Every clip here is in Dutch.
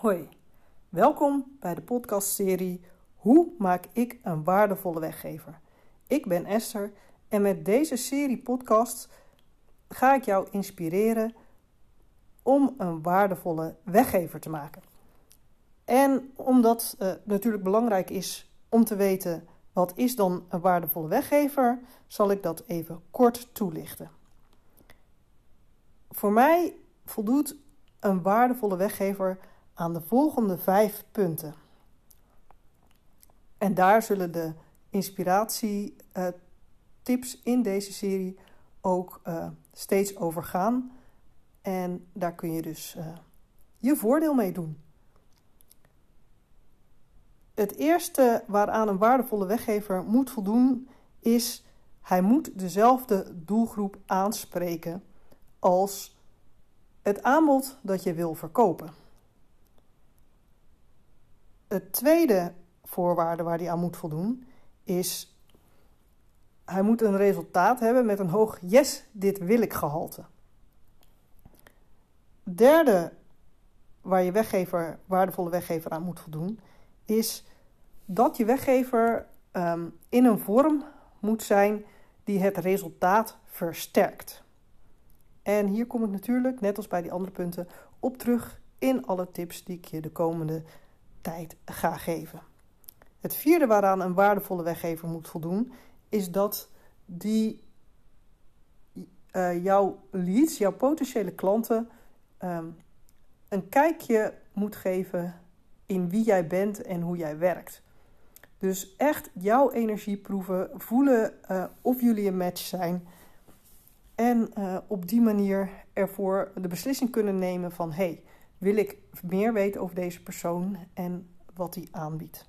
Hoi, welkom bij de podcastserie Hoe maak ik een waardevolle weggever? Ik ben Esther en met deze serie podcasts ga ik jou inspireren om een waardevolle weggever te maken. En omdat het natuurlijk belangrijk is om te weten wat is dan een waardevolle weggever, zal ik dat even kort toelichten. Voor mij voldoet een waardevolle weggever aan de volgende vijf punten. En daar zullen de inspiratietips uh, in deze serie ook uh, steeds over gaan. En daar kun je dus uh, je voordeel mee doen. Het eerste waaraan een waardevolle weggever moet voldoen is hij moet dezelfde doelgroep aanspreken als het aanbod dat je wil verkopen. Het tweede voorwaarde waar hij aan moet voldoen is hij moet een resultaat hebben met een hoog yes, dit wil ik gehalte. Derde waar je weggever, waardevolle weggever aan moet voldoen, is dat je weggever um, in een vorm moet zijn die het resultaat versterkt. En hier kom ik natuurlijk, net als bij die andere punten, op terug in alle tips die ik je de komende tijd ga geven. Het vierde waaraan een waardevolle weggever moet voldoen, is dat die uh, jouw leads, jouw potentiële klanten, um, een kijkje moet geven in wie jij bent en hoe jij werkt. Dus echt jouw energie proeven, voelen uh, of jullie een match zijn. En uh, op die manier ervoor de beslissing kunnen nemen van hey, wil ik meer weten over deze persoon en wat hij aanbiedt.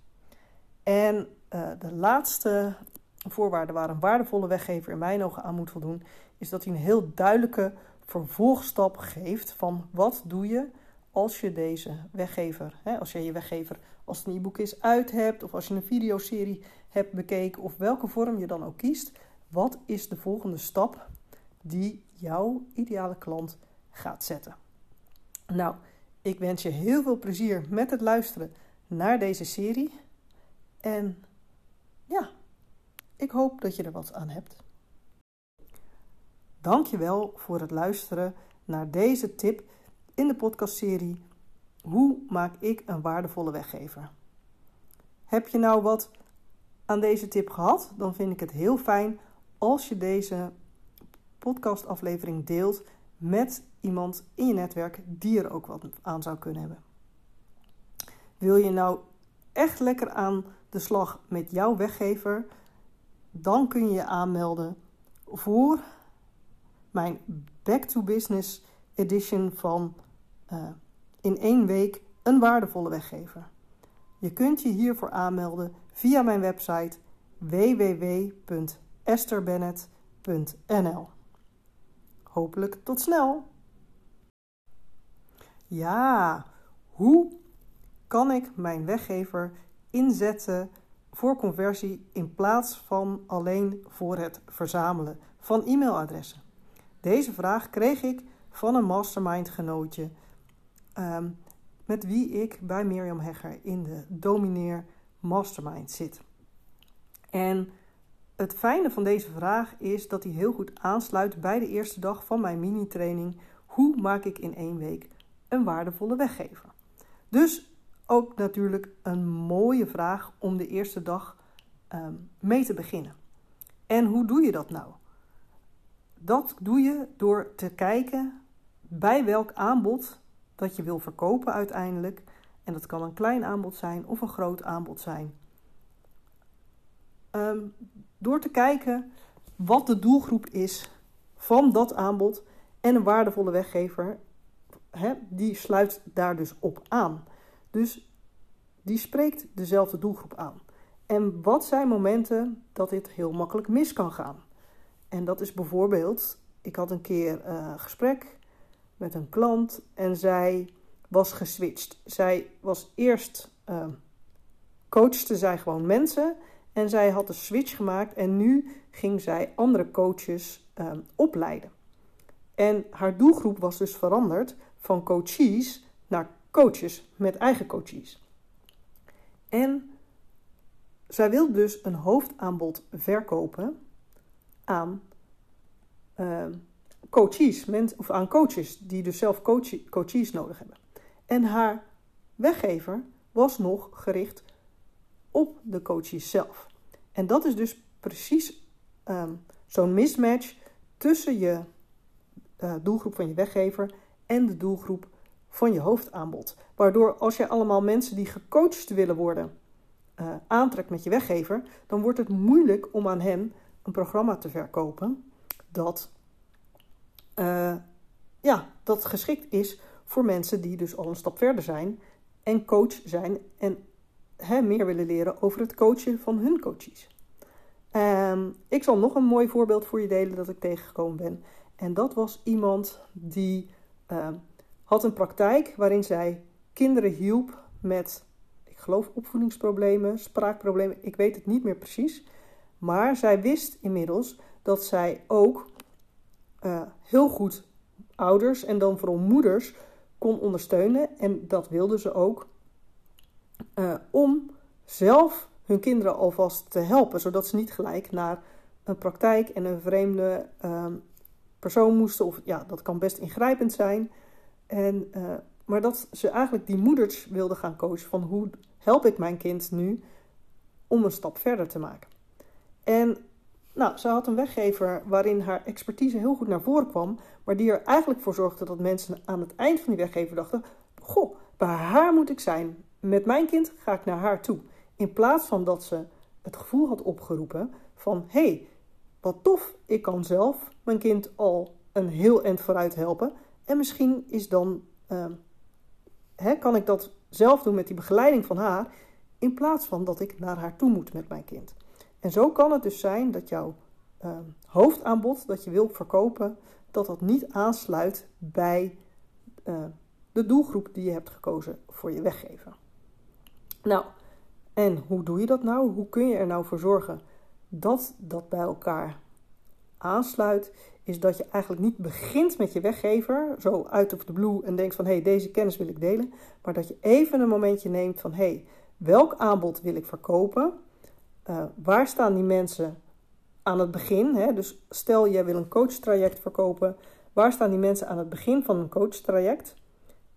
En uh, de laatste voorwaarde waar een waardevolle weggever in mijn ogen aan moet voldoen, is dat hij een heel duidelijke vervolgstap geeft van wat doe je als je deze weggever, hè, als je je weggever als het een e-book is uit hebt of als je een videoserie hebt bekeken of welke vorm je dan ook kiest, wat is de volgende stap die jouw ideale klant gaat zetten? Nou, ik wens je heel veel plezier met het luisteren naar deze serie. En ja, ik hoop dat je er wat aan hebt. Dankjewel voor het luisteren naar deze tip in de podcastserie Hoe maak ik een waardevolle weggever? Heb je nou wat aan deze tip gehad? Dan vind ik het heel fijn als je deze podcastaflevering deelt met iemand in je netwerk die er ook wat aan zou kunnen hebben. Wil je nou echt lekker aan de slag met jouw weggever? Dan kun je je aanmelden voor mijn Back to Business edition van uh, in één week een waardevolle weggever. Je kunt je hiervoor aanmelden via mijn website www.esterbennett.nl. Hopelijk tot snel! Ja, hoe kan ik mijn weggever inzetten voor conversie in plaats van alleen voor het verzamelen van e-mailadressen? Deze vraag kreeg ik van een mastermind genootje um, met wie ik bij Mirjam Hegger in de Domineer Mastermind zit. En het fijne van deze vraag is dat hij heel goed aansluit bij de eerste dag van mijn mini-training. Hoe maak ik in één week een waardevolle weggever? Dus ook natuurlijk een mooie vraag om de eerste dag um, mee te beginnen. En hoe doe je dat nou? Dat doe je door te kijken bij welk aanbod dat je wil verkopen uiteindelijk. En dat kan een klein aanbod zijn of een groot aanbod zijn. Um, door te kijken wat de doelgroep is van dat aanbod en een waardevolle weggever, hè, die sluit daar dus op aan. Dus die spreekt dezelfde doelgroep aan. En wat zijn momenten dat dit heel makkelijk mis kan gaan? En dat is bijvoorbeeld, ik had een keer een uh, gesprek met een klant en zij was geswitcht. Zij was eerst, uh, coachte zij gewoon mensen en zij had een switch gemaakt en nu ging zij andere coaches uh, opleiden. En haar doelgroep was dus veranderd van coaches naar coaches met eigen coaches. En zij wil dus een hoofdaanbod verkopen aan uh, coaches, of aan coaches die dus zelf coach, coaches nodig hebben. En haar weggever was nog gericht op de coaches zelf. En dat is dus precies um, zo'n mismatch tussen je uh, doelgroep van je weggever en de doelgroep van je hoofdaanbod. Waardoor als je allemaal mensen die gecoacht willen worden uh, aantrekt met je weggever, dan wordt het moeilijk om aan hen een programma te verkopen dat, uh, ja, dat geschikt is voor mensen die dus al een stap verder zijn en coach zijn en meer willen leren over het coachen van hun coaches. Um, ik zal nog een mooi voorbeeld voor je delen dat ik tegengekomen ben. En dat was iemand die uh, had een praktijk waarin zij kinderen hielp met, ik geloof, opvoedingsproblemen, spraakproblemen. Ik weet het niet meer precies. Maar zij wist inmiddels dat zij ook uh, heel goed ouders en dan vooral moeders kon ondersteunen. En dat wilde ze ook. Uh, om zelf hun kinderen alvast te helpen, zodat ze niet gelijk naar een praktijk en een vreemde uh, persoon moesten. Of ja, dat kan best ingrijpend zijn. En, uh, maar dat ze eigenlijk die moeders wilden gaan coachen van hoe help ik mijn kind nu om een stap verder te maken. En nou, ze had een weggever waarin haar expertise heel goed naar voren kwam, maar die er eigenlijk voor zorgde dat mensen aan het eind van die weggever dachten: Goh, bij haar moet ik zijn. Met mijn kind ga ik naar haar toe. In plaats van dat ze het gevoel had opgeroepen van: hé, hey, wat tof, ik kan zelf mijn kind al een heel eind vooruit helpen. En misschien is dan, uh, hè, kan ik dat zelf doen met die begeleiding van haar, in plaats van dat ik naar haar toe moet met mijn kind. En zo kan het dus zijn dat jouw uh, hoofdaanbod dat je wilt verkopen, dat dat niet aansluit bij uh, de doelgroep die je hebt gekozen voor je weggever. Nou, en hoe doe je dat nou? Hoe kun je er nou voor zorgen dat dat bij elkaar aansluit? Is dat je eigenlijk niet begint met je weggever, zo uit de blue, en denkt van hé, hey, deze kennis wil ik delen. Maar dat je even een momentje neemt van hé, hey, welk aanbod wil ik verkopen? Uh, waar staan die mensen aan het begin? Hè? Dus stel, jij wil een coachtraject verkopen. Waar staan die mensen aan het begin van een coachtraject?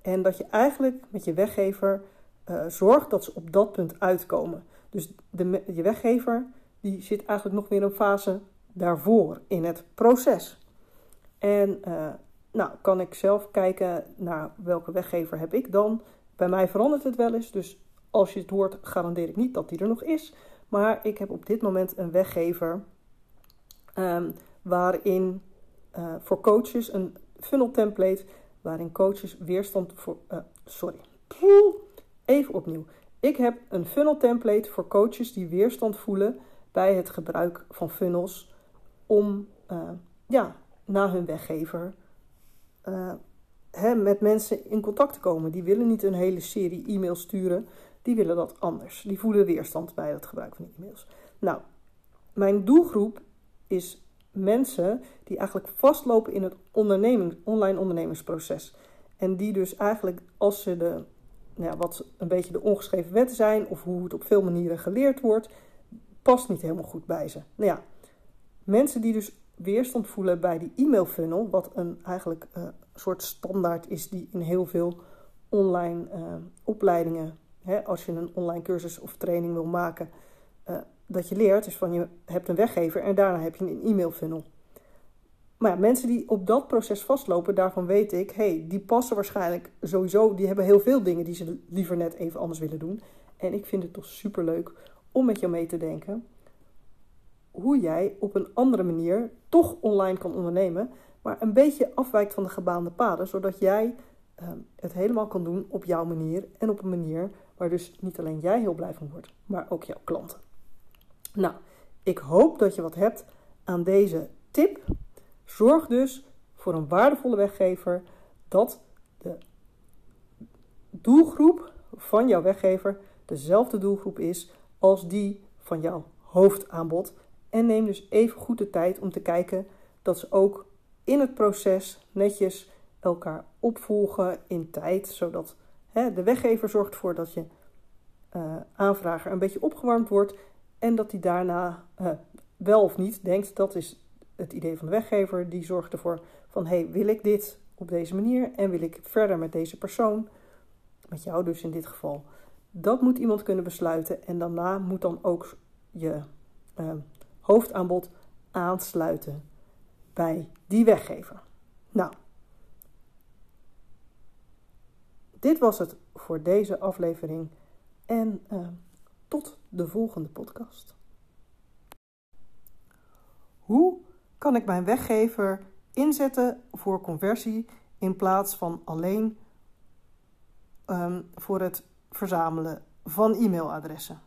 En dat je eigenlijk met je weggever uh, zorgt dat ze op dat punt uitkomen. Dus de, je weggever die zit eigenlijk nog weer een fase daarvoor in het proces. En uh, nou, kan ik zelf kijken naar welke weggever heb ik dan. Bij mij verandert het wel eens, dus als je het hoort, garandeer ik niet dat die er nog is. Maar ik heb op dit moment een weggever um, waarin uh, voor coaches een funnel template waarin coaches weerstand voor. Sorry. Even opnieuw. Ik heb een funnel template voor coaches die weerstand voelen bij het gebruik van funnels om uh, ja, naar hun weggever uh, hè, met mensen in contact te komen. Die willen niet een hele serie e-mails sturen, die willen dat anders. Die voelen weerstand bij het gebruik van e-mails. Nou, mijn doelgroep is mensen die eigenlijk vastlopen in het onderneming, online ondernemingsproces. En die dus eigenlijk, als ze de ja, wat een beetje de ongeschreven wetten zijn, of hoe het op veel manieren geleerd wordt, past niet helemaal goed bij ze. Nou ja, mensen die dus weerstand voelen bij die e-mail funnel, wat een eigenlijk uh, soort standaard is die in heel veel online uh, opleidingen, hè, als je een online cursus of training wil maken, uh, dat je leert, is van je hebt een weggever en daarna heb je een e-mail funnel. Maar ja, mensen die op dat proces vastlopen, daarvan weet ik, hey, die passen waarschijnlijk sowieso, die hebben heel veel dingen die ze liever net even anders willen doen. En ik vind het toch super leuk om met jou mee te denken hoe jij op een andere manier toch online kan ondernemen, maar een beetje afwijkt van de gebaande paden, zodat jij uh, het helemaal kan doen op jouw manier en op een manier waar dus niet alleen jij heel blij van wordt, maar ook jouw klanten. Nou, ik hoop dat je wat hebt aan deze tip. Zorg dus voor een waardevolle weggever dat de doelgroep van jouw weggever dezelfde doelgroep is als die van jouw hoofdaanbod. En neem dus even goed de tijd om te kijken dat ze ook in het proces netjes elkaar opvolgen in tijd, zodat de weggever zorgt ervoor dat je uh, aanvrager een beetje opgewarmd wordt en dat hij daarna uh, wel of niet denkt, dat is het idee van de weggever, die zorgt ervoor van hey, wil ik dit op deze manier en wil ik verder met deze persoon, met jou dus in dit geval. Dat moet iemand kunnen besluiten en daarna moet dan ook je uh, hoofdaanbod aansluiten bij die weggever. Nou, dit was het voor deze aflevering en uh, tot de volgende podcast. Hoe kan ik mijn weggever inzetten voor conversie in plaats van alleen um, voor het verzamelen van e-mailadressen?